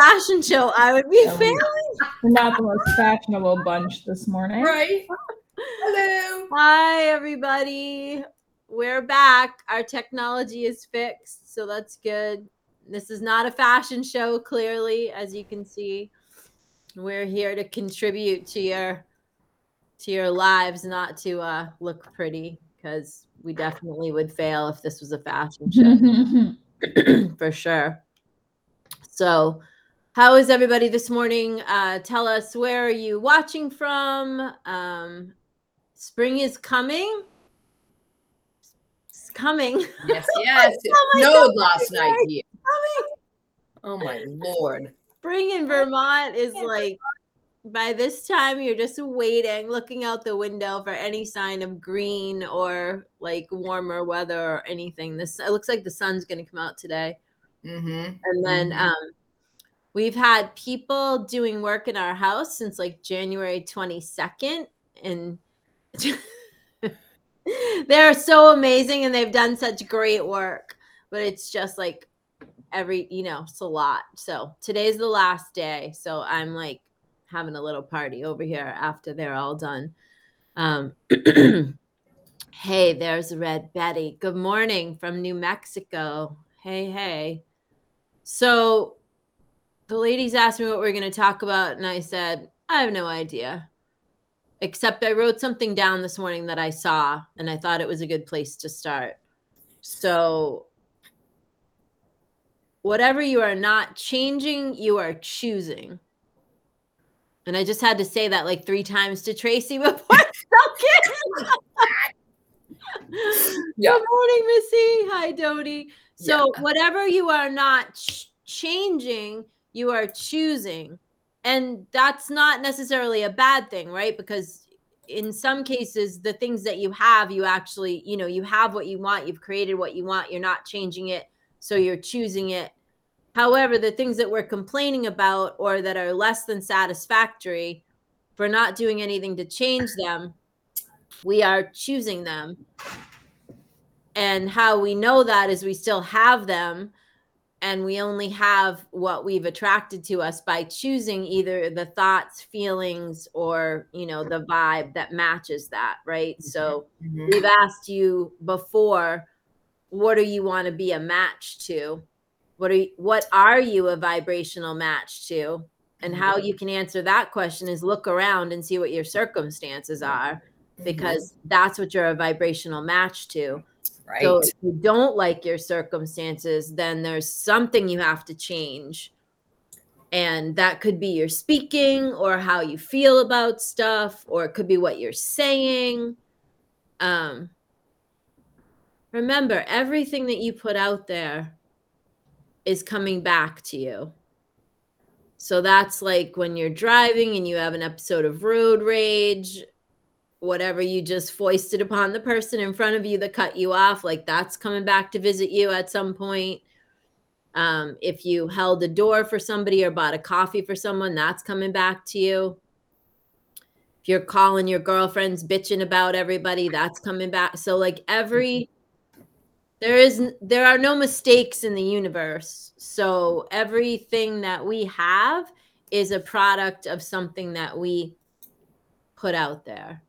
fashion show, I would be Yeah, we- failing. We're not the most fashionable bunch this morning. Right. Hello. Hi, everybody. We're back. Our technology is fixed, so that's good. This is not a fashion show, clearly, as you can see. We're here to contribute to your to your lives, not to uh, look pretty, because we definitely would fail if this was a fashion show. for sure. So, how is everybody this morning? Uh, tell us where are you watching from? Um, spring is coming. It's coming. Yes, yes. It Oh snowed last night here. Oh my lord. Spring in Vermont is like by this time you're just waiting, looking out the window for any sign of green or like warmer weather or anything. This it looks like the sun's going to come out today. Mm-hmm. And then Mhm. um, we've had people doing work in our house since like January 22nd. And they're so amazing and they've done such great work. But it's just like every, you know, it's a lot. So today's the last day. So I'm like having a little party over here after they're all done. Um, hey, there's Red Betty. Good morning from New Mexico. Hey, hey. So the ladies asked me what we are going to talk about, and I said, I have no idea. Except I wrote something down this morning that I saw, and I thought it was a good place to start. So, whatever you are not changing, you are choosing. And I just had to say that like three times to Tracy before I spoke it. Yeah. Good morning, Missy. Hi, Dodie. So, Yeah. whatever you are not ch- changing, you are choosing. And that's not necessarily a bad thing, right? Because in some cases, the things that you have, you actually, you know, you have what you want, you've created what you want, you're not changing it. So, you're choosing it. However, the things that we're complaining about or that are less than satisfactory, for not doing anything to change them, we are choosing them and how we know that is we still have them and we only have what we've attracted to us by choosing either the thoughts feelings or you know the vibe that matches that right? Mm-hmm. So Mhm. we've asked you before what do you want to be a match to? What are you, what are you a vibrational match to? And how mm-hmm. you can answer that question is look around and see what your circumstances are mm-hmm. because that's what you're a vibrational match to right. so if you don't like your circumstances, then there's something you have to change. And that could be your speaking or how you feel about stuff, or it could be what you're saying. Um, remember, everything that you put out there is coming back to you. So that's like when you're driving and you have an episode of road rage whatever you just foisted upon the person in front of you that cut you off like that's coming back to visit you at some point. Um, if you held a door for somebody or bought a coffee for someone that's coming back to you. If you're calling your girlfriends bitching about everybody that's coming back. So like every there is there are no mistakes in the universe. So everything that we have is a product of something that we put out there.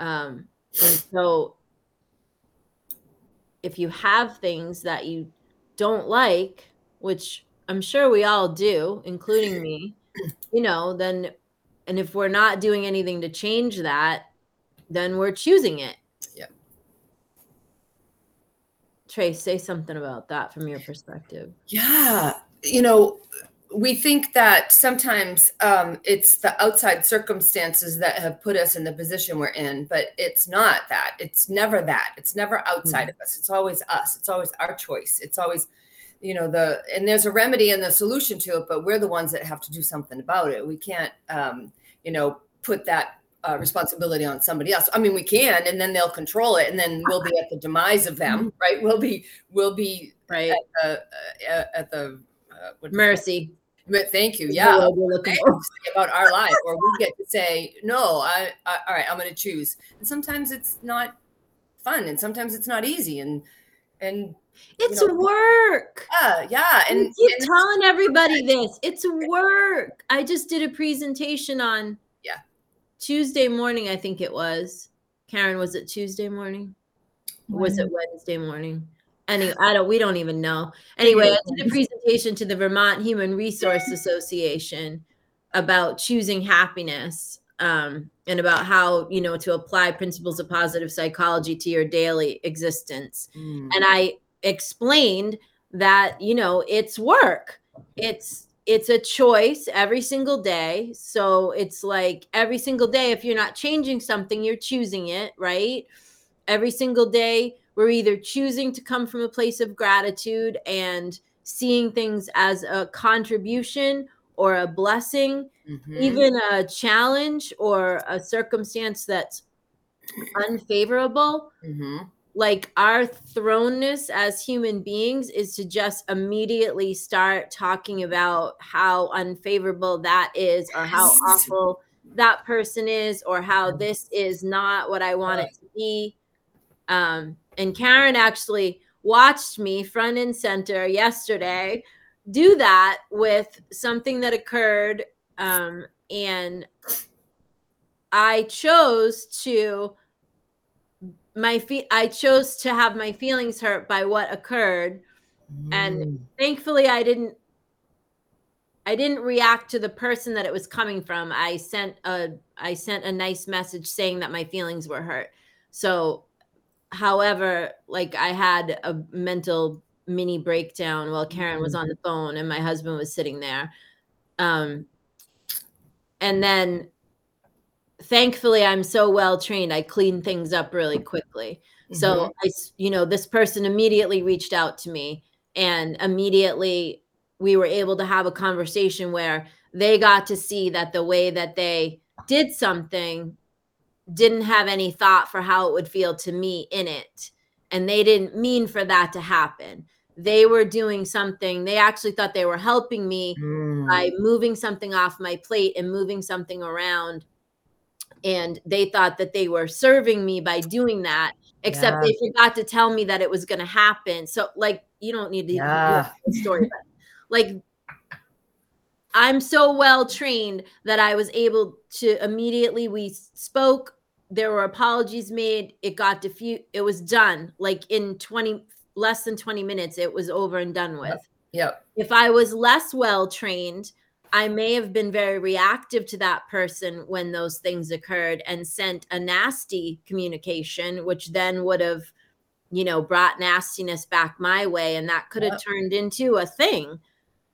Um and so if you have things that you don't like which i'm sure we all do including me you know then and if we're not doing anything to change that then we're choosing it Yeah. Trace, say something about that from your perspective. Yeah. You know, we think that sometimes um, it's the outside circumstances that have put us in the position we're in, but it's not that. It's never that. It's never outside of us. It's always us. It's always our choice. It's always, you know, the, and there's a remedy and the solution to it, but we're the ones that have to do something about it. We can't, um, you know, put that uh, responsibility on somebody else. I mean, we can, and then they'll control it, and then we'll be at the demise of them, right? We'll be, we'll be Right. uh, uh, at the uh, what is it? Mercy. But thank you. Yeah. word we're looking Right? for. Say about our life, or we get to say, no, I, I all right, I'm going to choose. And sometimes it's not fun, and sometimes it's not easy, and and It's know, work. Yeah, yeah, And and, keep and telling everybody this. It's work. I just did a presentation on Yeah. Tuesday morning, I think it was. Karen, was it Tuesday morning? Or was it Wednesday morning? Anyway, I don't we don't even know. Anyway, I did a presentation to the Vermont Human Resource Association about choosing happiness um, and about how, you know, to apply principles of positive psychology to your daily existence. Mm, and i explained that you know it's work. It's it's a choice every single day. So it's like every single day if you're not changing something you're choosing it right? Every single day we're either choosing to come from a place of gratitude and seeing things as a contribution or a blessing mhm. even a challenge or a circumstance that's unfavorable Mhm. like our thrownness as human beings is to just immediately start talking about how unfavorable that is or how awful that person is or how this is not what I want it to be. Um, and Karen actually watched me front and center yesterday do that with something that occurred. Um, and I chose to my feet i chose to have my feelings hurt by what occurred. And- Mm, thankfully i didn't i didn't react to the person that it was coming from. I sent a i sent a nice message saying that my feelings were hurt. So however like i had a mental mini breakdown while karen was on the phone and my husband was sitting there. Um and then thankfully i'm so well trained i clean things up really quickly. So mhm. I, you know, this person immediately reached out to me and immediately we were able to have a conversation where they got to see that the way that they did something didn't have any thought for how it would feel to me in it. And they didn't mean for that to happen. They were doing something, they actually thought they were helping me Mm, by moving something off my plate and moving something around. And they thought that they were serving me by doing that, except they forgot to tell me that it was going to happen. So, like, you don't need to Yeah. hear the story, like, I'm so well trained that I was able to immediately we spoke. There were apologies made. It got diffused. It was done. Like in 20 less than 20 minutes, it was over and done with Yep. if I was less well trained, I may have been very reactive to that person when those things occurred and sent a nasty communication, which then would have, you know, brought nastiness back my way. And that could have Yep. turned into a thing,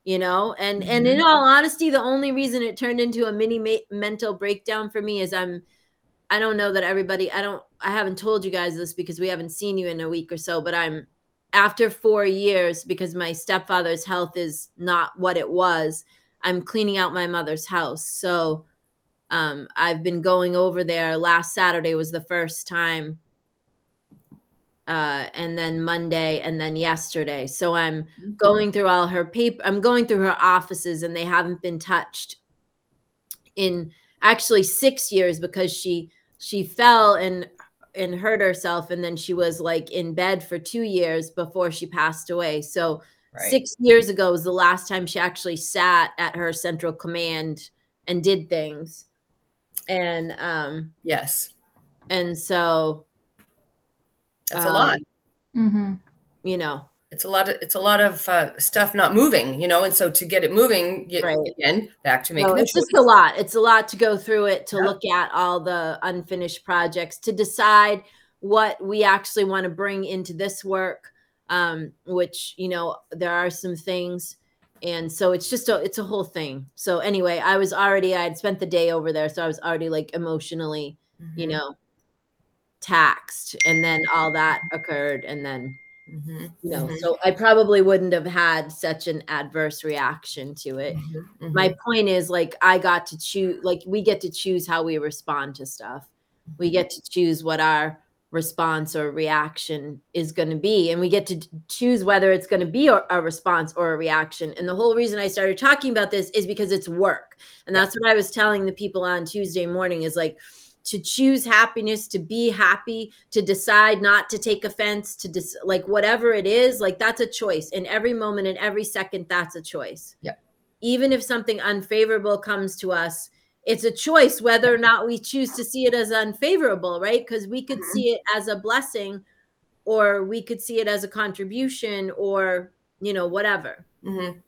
you know? And and Mm-hmm. in all honesty, the only reason it turned into a mini ma- mental breakdown for me is I'm I don't know that everybody I don't I haven't told you guys this because we haven't seen you in a week or so, but I'm after 4 years because my stepfather's health is not what it was. I'm cleaning out my mother's house. So um I've been going over there. Last Saturday was the first time. Uh and then Monday and then yesterday. So I'm going through all her paper i'm going through her offices and they haven't been touched in actually six years because she she fell and and hurt herself and then she was like in bed for two years before she passed away so Right. six years ago was the last time she actually sat at her central command and did things and um Yes. and so That's a um, lot. Mm-hmm. you know It's a lot of it's a lot of uh, stuff not moving, you know, and so to get it moving, you, Right. again, back to making the it's just a lot. It's a lot to go through it to Yeah. look at all the unfinished projects to decide what we actually want to bring into this work. Um, which you know there are some things, and so it's just a it's a whole thing. So anyway, I was already I had spent the day over there, so I was already like emotionally, you Mhm, know, taxed, and then all that occurred, and then mhm, you know, mhm, so I probably wouldn't have had such an adverse reaction to it. Mhm, mhm. my point is like i got to choose like we get to choose how we respond to stuff. We get to choose what our response or reaction is going to be and we get to choose whether it's going to be a, a response or a reaction and the whole reason i started talking about this is because it's work and that's what i was telling the people on tuesday morning is like to choose happiness to be happy to decide not to take offense to dis- like whatever it is like that's a choice in every moment in every second that's a choice Yeah. even if something unfavorable comes to us it's a choice whether or not we choose to see it as unfavorable right because we could Mhm. see it as a blessing or we could see it as a contribution or you know whatever Mhm,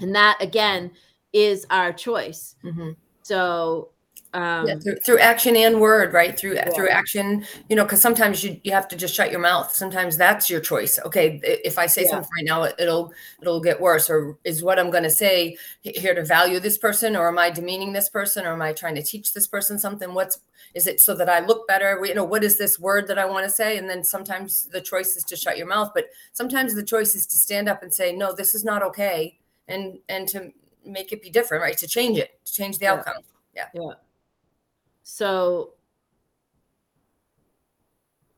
and that again is our choice mhm. so um yeah, through, through action and word, right? Through through action, you know, because sometimes you you have to just shut your mouth. Sometimes that's your choice. Okay, if I say Yeah. something right now, it, it'll it'll get worse. Or is what I'm going to say here to value this person, or am I demeaning this person, or am I trying to teach this person something? What's is it so that I look better? You know, what is this word that I want to say? And then sometimes the choice is to shut your mouth, but sometimes the choice is to stand up and say, no, this is not okay, and and to make it be different, right? To change it, to change the outcome. Yeah. outcome. So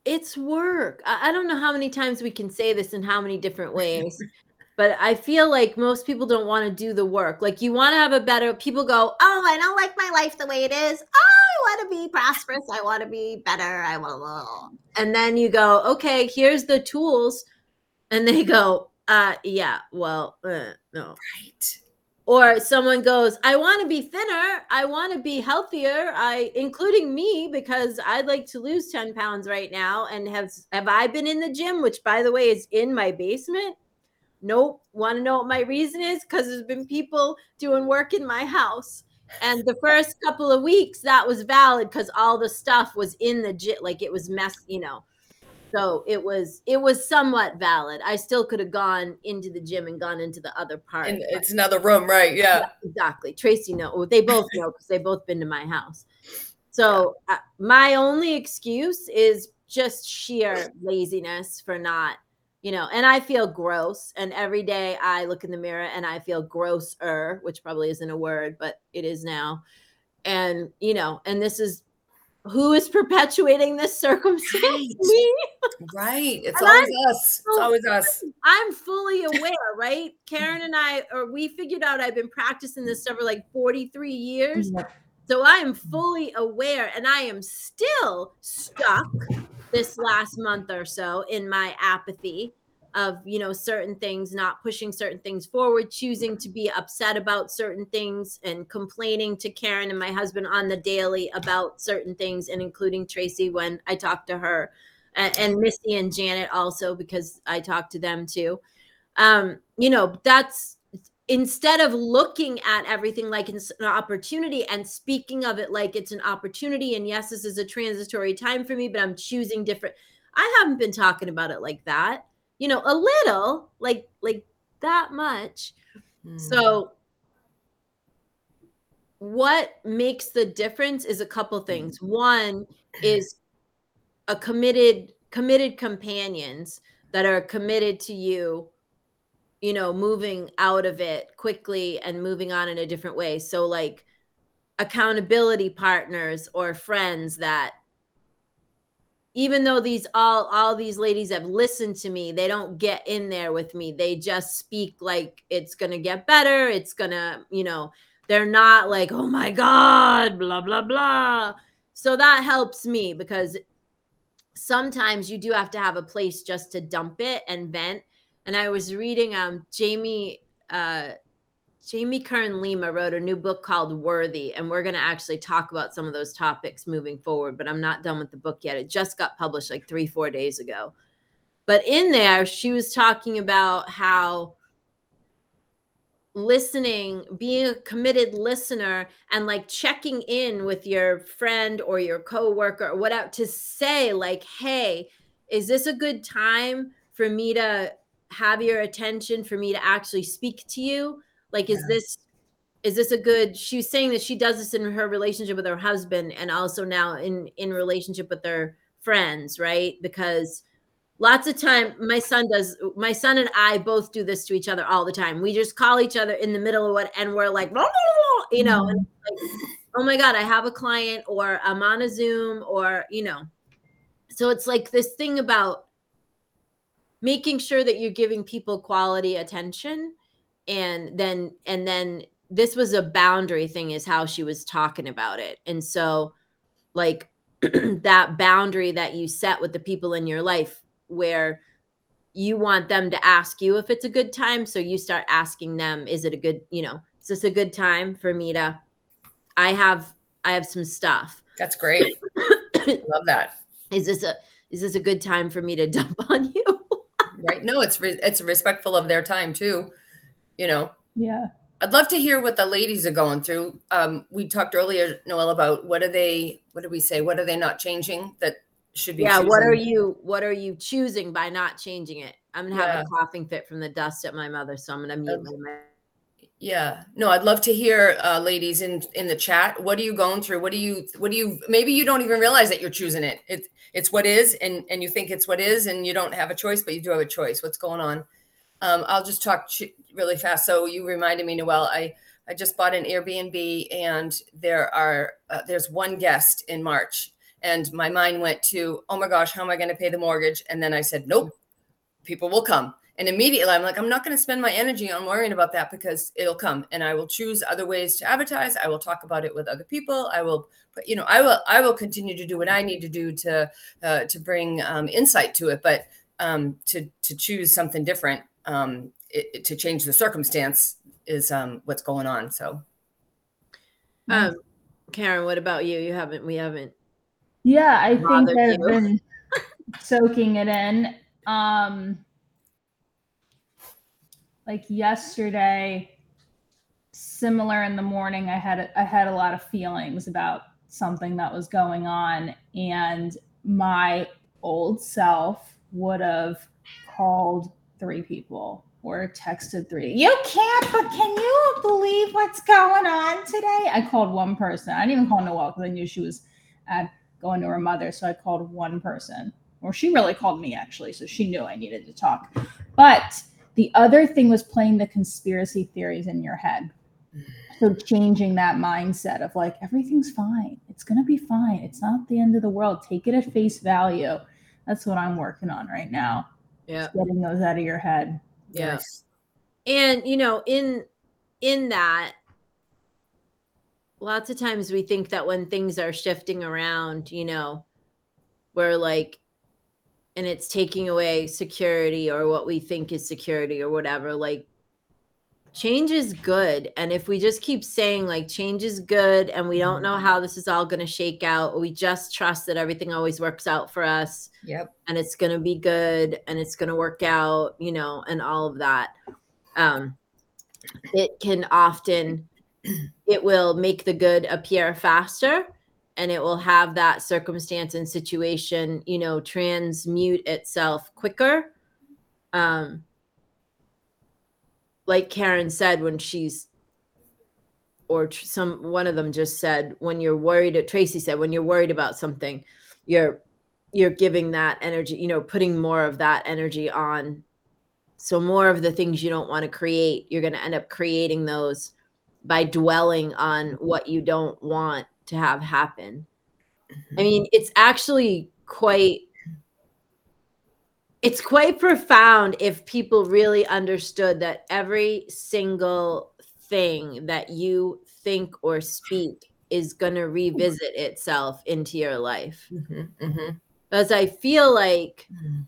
it's work. I, I don't know how many times we can say this in how many different ways, but I feel like most people don't want to do the work. Like you want to have a better people go, Oh, I don't like my life the way it is. Oh, I want to be prosperous. I want to be better. I want to." and then you go, Okay, here's the tools. And they go, uh yeah, well, uh, no Right. Or someone goes i want to be thinner. I want to be healthier. I including me because i'd like to lose 10 pounds right now. And have have i been in the gym which by the way is in my basement? Nope. Want to know what my reason is? Because there's been people doing work in my house. And the first couple of weeks that was valid because all the stuff was in the gym like it was mess you know so it was it was somewhat valid i still could have gone into the gym and gone into the other part And it's another room, right? Yeah. exactly. Tracy know. They both know because they both been to my house. So uh, my only excuse is just sheer laziness for not, you know. And I feel gross. And every day I look in the mirror and I feel grosser, which probably isn't a word, but it is now. And you know, and this is who is perpetuating this circumstance? Right. Me. Right. It's And always us. It's always us. I'm fully aware, right? Karen and I, or we figured out I've been practicing this stuff for like 43 years. So I am fully aware and I am still stuck this last month or so in my apathy of, you know, certain things, not pushing certain things forward, choosing to be upset about certain things and complaining to Karen and my husband on the daily about certain things and including Tracy when I talk to her and, and Missy and Janet also because I talk to them too. Um, you know, that's instead of looking at everything like an opportunity and speaking of it like it's an opportunity and yes this is a transitory time for me but i'm choosing different i haven't been talking about it like that you know a little like like that much. Mm. so what makes the difference is a couple things. One is a committed committed companions that are committed to you you know moving out of it quickly and moving on in a different way. So like accountability partners or friends that even though these all all these ladies have listened to me they don't get in there with me. They just speak like it's gonna get better. It's gonna you know they're not like oh my god blah blah blah. So that helps me because sometimes you do have to have a place just to dump it and vent. And i was reading um jamie uh jamie kern lima wrote a new book called worthy and we're going to actually talk about some of those topics moving forward but i'm not done with the book yet. It just got published like three four days ago. But in there she was talking about how listening being a committed listener and like checking in with your friend or your coworker or whatever to say like hey is this a good time for me to have your attention for me to actually speak to you like is Yeah. this is this a good she was saying that she does this in her relationship with her husband and also now in in relationship with her friends right? Because lots of time my son does my son and i both do this to each other all the time. We just call each other in the middle of what and we're like you know and like, oh my god i have a client or i'm on a zoom or you know. So it's like this thing about making sure that you're giving people quality attention and then and then this was a boundary thing is how she was talking about it and so like that boundary that you set with the people in your life where you want them to ask you if it's a good time so you start asking them is it a good you know is this a good time for me to i have i have some stuff That's great. Love that. is this a is this a good time for me to dump on you Right. No, it's re- it's respectful of their time too. You know, Yeah. I'd love to hear what the ladies are going through. Um, we talked earlier, Noel, about what are they? What did we say? What are they not changing that should be? yeah what are you what are you choosing by not changing it i'm gonna have Yeah. a coughing fit from the dust at my mother so i'm gonna mute Um, my mic. Yeah. No, I'd love to hear, uh, ladies in in the chat. What are you going through? What do you? What do you? Maybe you don't even realize that you're choosing it. It's it's what is, and and you think it's what is, and you don't have a choice, but you do have a choice. What's going on? Um, I'll just talk ch- really fast. So you reminded me, Noel. I I just bought an Airbnb, and there are uh, there's one guest in March, and my mind went to, oh my gosh, how am I going to pay the mortgage? And then I said, nope, people will come. And immediately I'm like, I'm not going to spend my energy on worrying about that because it'll come and I will choose other ways to advertise. I will talk about it with other people. I will, you know, I will, I will continue to do what I need to do to, uh, to bring um, insight to it. But um, to, to choose something different, um, it, it- to change the circumstance is um, what's going on. So um karen what about you you haven't we haven't Yeah, I think I've you. been soaking it in. Um like yesterday, similar in the morning, I had I had a lot of feelings about something that was going on, and my old self would have called three people or texted three. You can't, but can you believe what's going on today? I called one person. I didn't even call Noelle because I knew she was at going to her mother. So I called one person, or she really called me actually. So she knew I needed to talk. But the other thing was playing the conspiracy theories in your head. So changing that mindset of like, everything's fine. It's going to be fine. It's not the end of the world. Take it at face value. That's what I'm working on right now. Yeah getting those out of your head. Yeah. Nice. and you know in in that lots of times we think that when things are shifting around you know we're like and it's taking away security or what we think is security or whatever like change is good and if we just keep saying like change is good and we don't know how this is all going to shake out we just trust that everything always works out for us Yep. and it's going to be good and it's going to work out you know and all of that um it can often it will make the good appear faster and it will have that circumstance and situation you know transmute itself quicker um like karen said when she's or some one of them just said when you're worried tracy said when you're worried about something you're you're giving that energy you know putting more of that energy on. So more of the things you don't want to create you're going to end up creating those by dwelling on what you don't want to have happen. I mm-hmm. mean it's actually quite it's quite profound if people really understood that every single thing that you think or speak is going to revisit itself into your life Mhm, mhm. because I feel like, Mhm.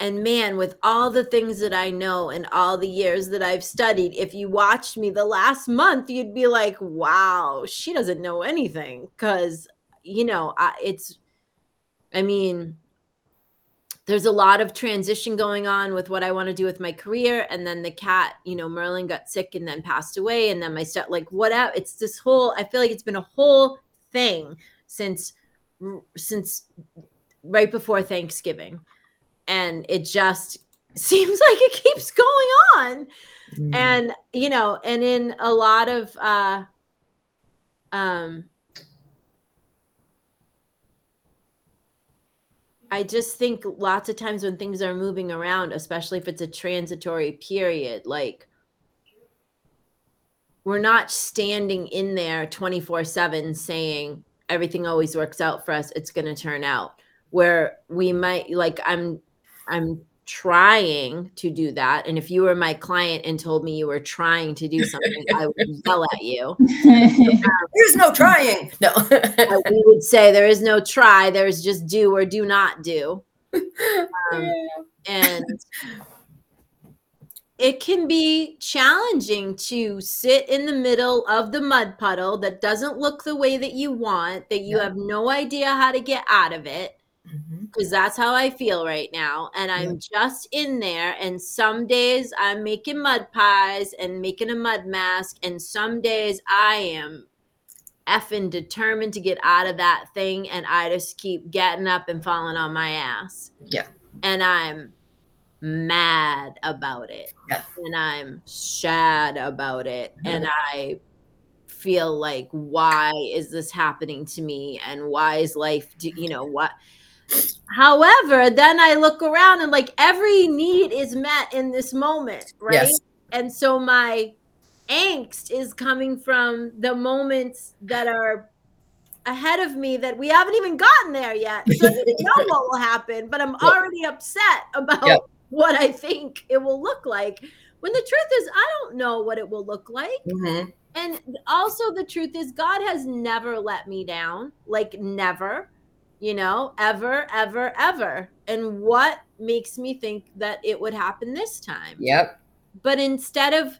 and man, with all the things that I know and all the years that I've studied, if you watched me the last month, you'd be like, wow, she doesn't know anything. Because, you know, I, it's, I mean, there's a lot of transition going on with what I want to do with my career. And then the cat, you know, Merlin got sick and then passed away. And then my step, like, whatever. It's this whole, I feel like it's been a whole thing since, since right before Thanksgiving. And it just seems like it keeps going on. Mm. And, you know, and in a lot of uh um I just think lots of times when things are moving around, especially if it's a transitory period, like we're not standing in there 24 7 saying everything always works out for us, it's going to turn out. Where we might, like, I'm, I'm trying to do that. And if you were my client and told me you were trying to do something, I would yell at you. There's no trying. No. We would say there is no try, there's just do or do not do. Um, and it can be challenging to sit in the middle of the mud puddle that doesn't look the way that you want, that you Yeah. have no idea how to get out of it. Because that's how I feel right now. And I'm just in there. And some days I'm making mud pies and making a mud mask. And some days I am effing determined to get out of that thing. And I just keep getting up and falling on my ass. Yeah. And I'm mad about it. Yeah. And I'm sad about it. And I feel like, why is this happening to me? And why is life, do, you know, what? However, then I look around and like every need is met in this moment, right? Yes. And so my angst is coming from the moments that are ahead of me that we haven't even gotten there yet. So I don't know what will happen, but I'm already upset about Yep. what I think it will look like. When the truth is, I don't know what it will look like. Mhm. And also, the truth is, God has never let me down, like never, you know, ever, ever, ever. And what makes me think that it would happen this time? Yep. But instead of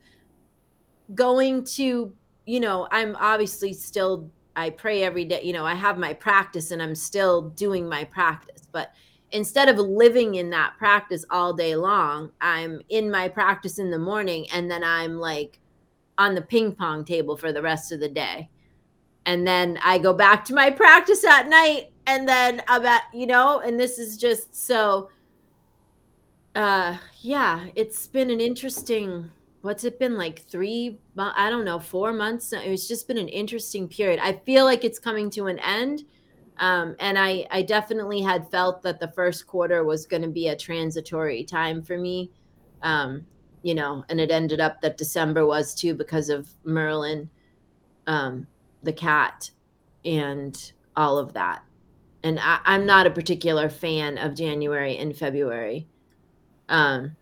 going to, you know, I'm obviously still, I pray every day, you know, I have my practice and I'm still doing my practice. But instead of living in that practice all day long, I'm in my practice in the morning and then I'm like, on the ping pong table for the rest of the day. And then I go back to my practice at night and then about, you know, and this is just so uh yeah, it's been an interesting what's it been like 3 I don't know, 4 months. It's just been an interesting period. I feel like it's coming to an end. Um, and I, I definitely had felt that the first quarter was going to be a transitory time for me. Um, you know, and it ended up that December was too because of Merlin, um, the cat, and all of that. And I, I'm not a particular fan of January and February. Um,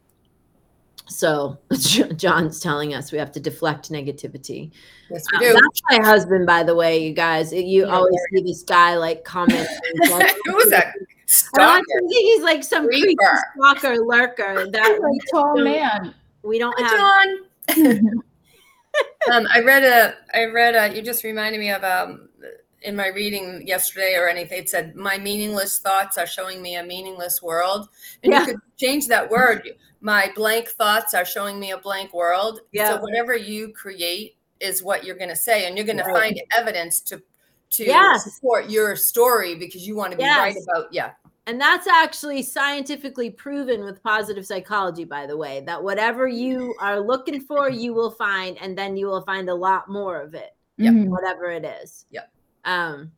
so John's telling us we have to deflect negativity. Yes, Um, we do. that's my husband, by the way, you guys. You Yeah, always see this guy like comment. Who's that? I Stalker. want to think he's like some creepy stalker lurker that we a tall don't- man. we don't have. John. um, I read a. I read a. You just reminded me of um, in my reading yesterday or anything. It said, "My meaningless thoughts are showing me a meaningless world," and Yeah. you could change that word. My blank thoughts are showing me a blank world. Yeah. So whatever you create is what you're going to say, and you're going to find evidence to to Yes. support your story because you want to be right about yeah. And that's actually scientifically proven with positive psychology, by the way, that whatever you are looking for, you will find, and then you will find a lot more of it. Yep. Whatever it is. Yep. Um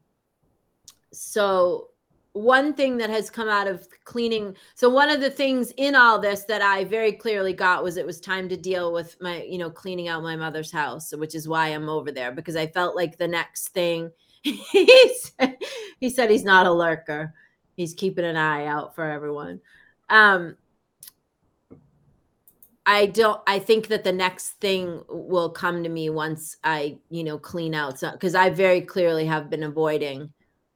so one thing that has come out of cleaning so one of the things in all this that I very clearly got was it was time to deal with my you know cleaning out my mother's house which is why I'm over there because I felt like the next thing he said, he said he's not a lurker. He's keeping an eye out for everyone. Um I don't I think that the next thing will come to me once I, you know, clean out some because I very clearly have been avoiding,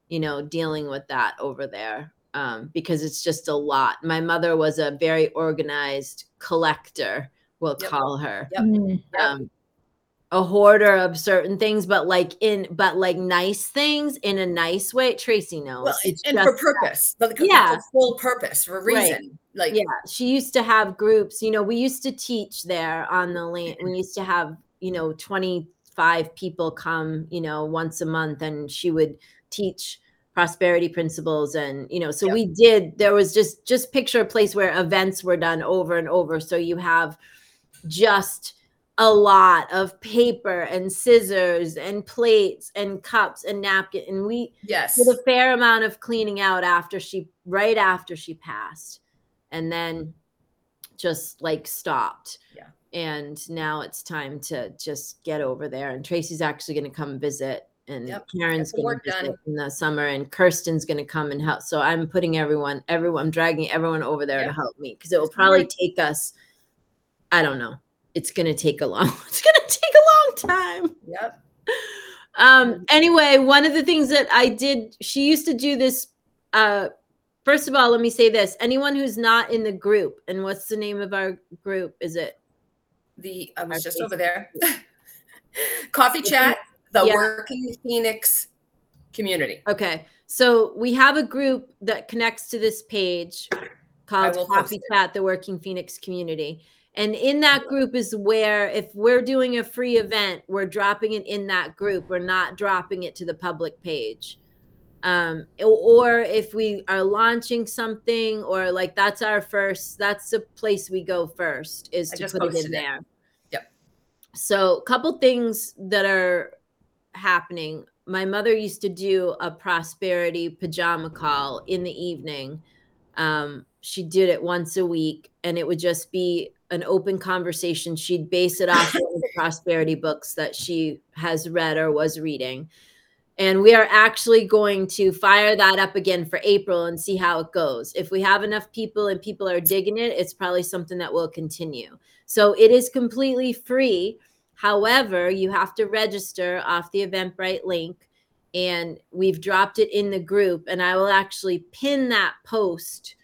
you know, dealing with that over there. Um, because it's just a lot. My mother was a very organized collector, we'll Yep. call her. Yep. Mhm. Yep. A hoarder of certain things, but like in but like nice things in a nice way. Tracy knows. Well, it's and for purpose, like, Yeah. for full purpose, for Right. reason. Like yeah she used to have groups you know we used to teach there on the land mm-hmm. we used to have you know 25 people come you know once a month and she would teach prosperity principles and you know so Yep. we did there was just just picture a place where events were done over and over so you have just a lot of paper and scissors and plates and cups and napkin and we yes, did a fair amount of cleaning out after she right after she passed and then just like stopped Yeah. and now it's time to just get over there and tracy's actually going to come visit and Yep, Karen's going to done. visit in the summer, and Kirsten's going to come and help. So I'm putting everyone, everyone, I'm dragging everyone over there to help me because it will probably take us. I don't know. It's going to take a long. It's going to take a long time. Yep. Um. Anyway, one of the things that I did, she used to do this. Uh, first of all, let me say this: anyone who's not in the group, and what's the name of our group? Is it The I was Our just Facebook over there. Coffee chat, the Yeah. working Phoenix community. Okay. So we have a group that connects to this page called Coffee. Chat, the Working Phoenix Community. And in that group is where, if we're doing a free event, we're dropping it in that group. We're not dropping it to the public page. Um, or if we are launching something, or like that's our first, that's the place we go first is I to put it in it. there. Yep. So, a couple things that are happening. My mother used to do a prosperity pajama call in the evening. Um, she did it once a week, and it would just be an open conversation. She'd base it off of the prosperity books that she has read or was reading. And we are actually going to fire that up again for April and see how it goes. If we have enough people and people are digging it, it's probably something that will continue. So it is completely free. However, you have to register off the Eventbrite link, and we've dropped it in the group. And I will actually pin that post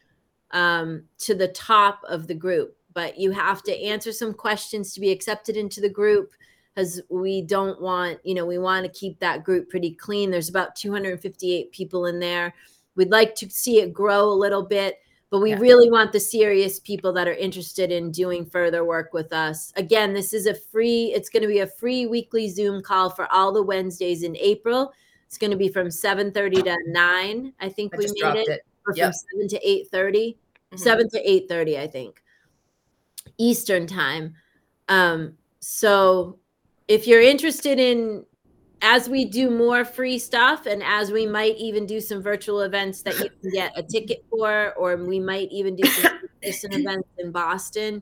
um, to the top of the group. But you have to answer some questions to be accepted into the group because we don't want, you know, we want to keep that group pretty clean. There's about 258 people in there. We'd like to see it grow a little bit, but we Yeah. really want the serious people that are interested in doing further work with us. Again, this is a free, it's going to be a free weekly Zoom call for all the Wednesdays in April. It's going to be from 7:30 to 9. I think I we made it, it. or Yep. from 7 to 8:30. Mhm. 7 to 8:30, I think. Eastern time. Um so if you're interested in as we do more free stuff and as we might even do some virtual events that you can get a ticket for or we might even do some events in Boston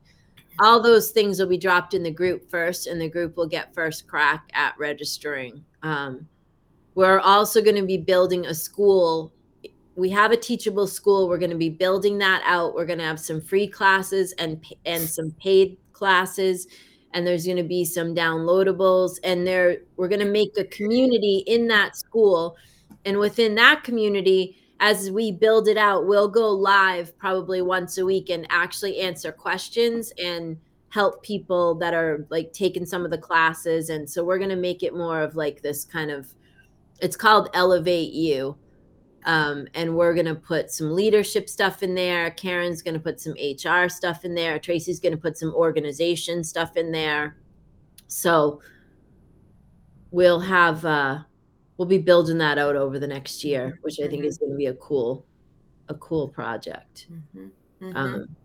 all those things will be dropped in the group first and the group will get first crack at registering um, we're also going to be building a school we have a teachable school. We're going to be building that out. We're going to have some free classes and and some paid classes and there's going to be some downloadables and there we're going to make a community in that school. And within that community as we build it out we'll go live probably once a week and actually answer questions and help people that are like taking some of the classes. And so we're going to make it more of like this kind of it's called elevate you um, and we're going to put some leadership stuff in there karen's going to put some hr stuff in there tracy's going to put some organization stuff in there so we'll have uh we'll be building that out over the next year which i think Mhm. is going to be a cool a cool project Mhm. Mhm. um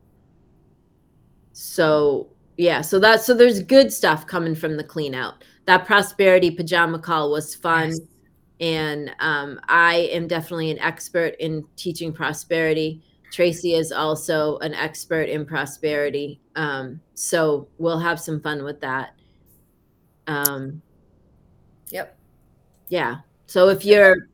so yeah so that so there's good stuff coming from the clean out that prosperity pajama call was fun Yes. And um, I am definitely an expert in teaching prosperity. Tracy is also an expert in prosperity, um, so we'll have some fun with that. Um, Yep. yeah. So if you're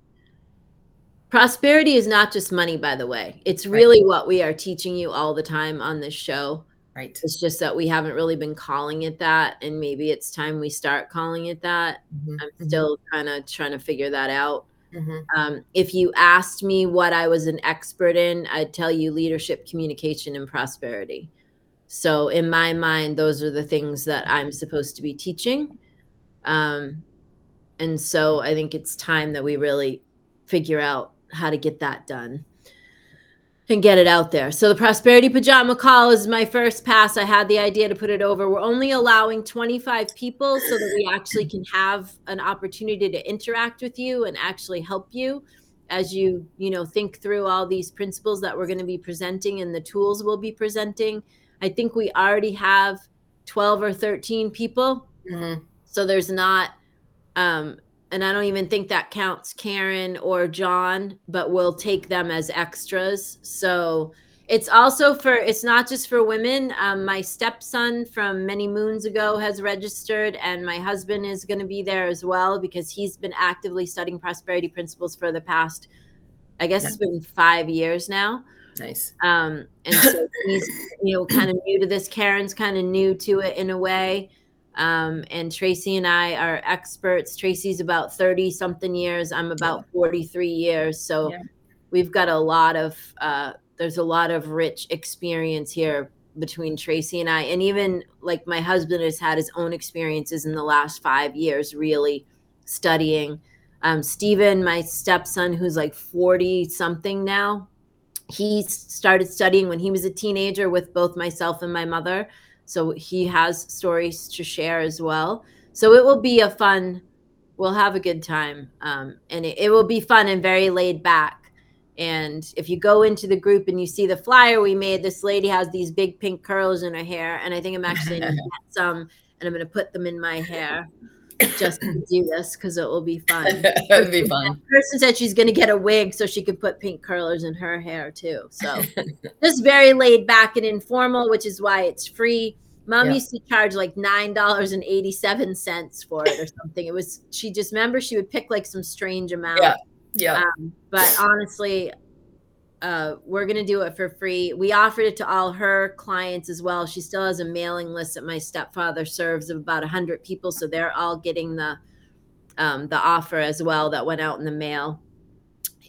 prosperity is not just money, by the way. It's Right. really what we are teaching you all the time on this show. Right. It's just that we haven't really been calling it that, and maybe it's time we start calling it that. Mhm. I'm still kind of trying to figure that out. Mhm. Um, if you asked me what I was an expert in, I'd tell you leadership, communication, and prosperity. So, in my mind, those are the things that I'm supposed to be teaching. Um, and so, I think it's time that we really figure out how to get that done and get it out there. So, the prosperity pajama call is my first pass. I had the idea to put it over. We're only allowing 25 people so that we actually can have an opportunity to interact with you and actually help you as you, you know, think through all these principles that we're going to be presenting and the tools we'll be presenting. I think we already have 12 or 13 people Mhm. so there's not um and I don't even think that counts Karen or John, but we'll take them as extras. So It's also for, it's not just for women. Um, my stepson from many moons ago has registered, and my husband is going to be there as well because he's been actively studying prosperity principles for the past, I guess Yeah. it's been five years now. Nice. Um, and so he's, you know, kind of new to this. Karen's kind of new to it in a way. Um, and Tracy and I are experts. Tracy's about 30 something years. I'm about 43 years. So Yeah. we've got a lot of, uh, there's a lot of rich experience here between Tracy and I. And even like my husband has had his own experiences in the last five years, really studying. Um, Stephen, my stepson, who's like 40 something now, he started studying when he was a teenager with both myself and my mother. So he has stories to share as well. So it will be a fun, we'll have a good time. Um, and it, it will be fun and very laid back. And if you go into the group and you see the flyer we made, this lady has these big pink curls in her hair. And I think I'm actually going to get some and I'm going to put them in my hair just to do this because it will be fun. That'd be fun. person said she's going to get a wig so she can put pink curlers in her hair too. So just very laid back and informal, which is why it's free. Mom Yeah. used to charge like nine dollars and eighty seven cents for it or something. It was she just remember she would pick like some strange amount. Yeah. Yeah. Um, but honestly, uh, we're gonna do it for free. We offered it to all her clients as well. She still has a mailing list that my stepfather serves of about hundred people, so they're all getting the um, the offer as well that went out in the mail.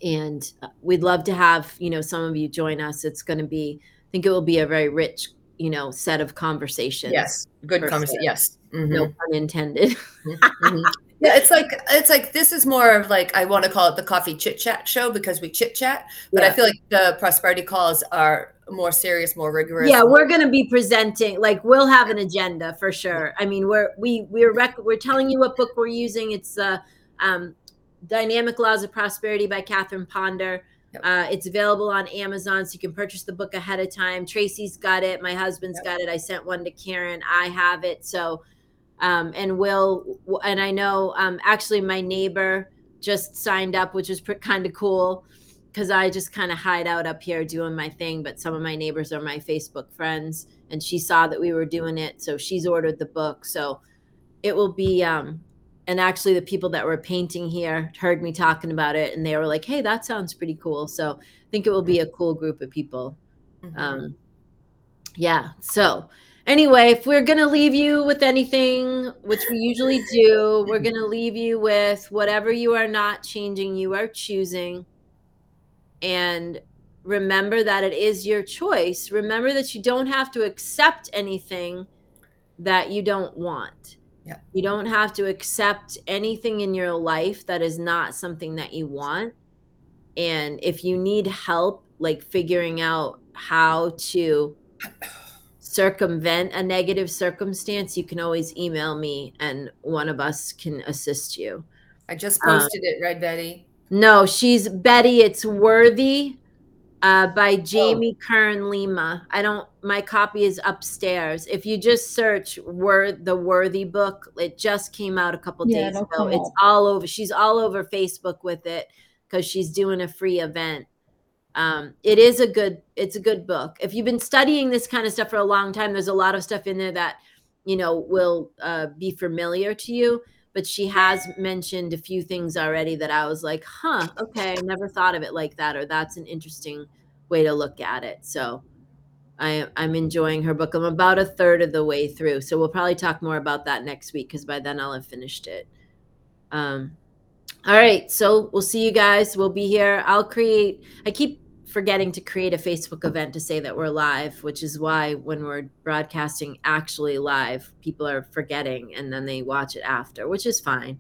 And uh, we'd love to have you know some of you join us. It's going to be, I think it will be a very rich you know set of conversations. yes. Good conversation. Yes. Mhm. no pun intended. Mhm. Yeah, it's like it's like this is more of like I want to call it the coffee chit chat show because we chit chat, but I feel like the prosperity calls are more serious, more rigorous. Yeah, we're going to be presenting like we'll have an agenda for sure. I mean, we're we we're rec- we're telling you what book we're using. It's the um, Dynamic Laws of Prosperity by Catherine Ponder. Uh, it's available on Amazon, so you can purchase the book ahead of time. Tracy's got it. My husband's Yep. got it. I sent one to Karen. I have it. So, um, and Will, and I know um, actually my neighbor just signed up, which is pr- kind of cool because I just kind of hide out up here doing my thing. But some of my neighbors are my Facebook friends, and she saw that we were doing it, so she's ordered the book. So it will be. Um, and actually, the people that were painting here heard me talking about it, and they were like, "Hey, that sounds pretty cool." So I think it will be a cool group of people. Mhm. Um, yeah. So anyway, if we're gonna leave you with anything, which we usually do, we're gonna leave you with whatever you are not changing, you are choosing. And remember that it is your choice. Remember that you don't have to accept anything that you don't want. Yeah. You don't have to accept anything in your life that is not something that you want. And if you need help, like figuring out how to circumvent a negative circumstance, you can always email me and one of us can assist you. I just um, posted it, right, Betty? No, she's Betty. It's Worthy uh, by Jamie Kern Lima. I don't, my copy is upstairs. If you just search Word, the Worthy book, it just came out a couple Yeah, days ago. It's up. all over. She's all over Facebook with it because she's doing a free event. Um, it is a good, it's a good book. If you've been studying this kind of stuff for a long time, there's a lot of stuff in there that, you know, will uh, be familiar to you but she has mentioned a few things already that I was like, huh, okay, I never thought of it like that, or that's an interesting way to look at it. So I, I'm enjoying her book. I'm about a third of the way through. So we'll probably talk more about that next week because by then I'll have finished it. Um, all right. So we'll see you guys. We'll be here. I'll create, I keep forgetting to create a Facebook event to say that we're live, which is why when we're broadcasting actually live, people are forgetting and then they watch it after, which is fine.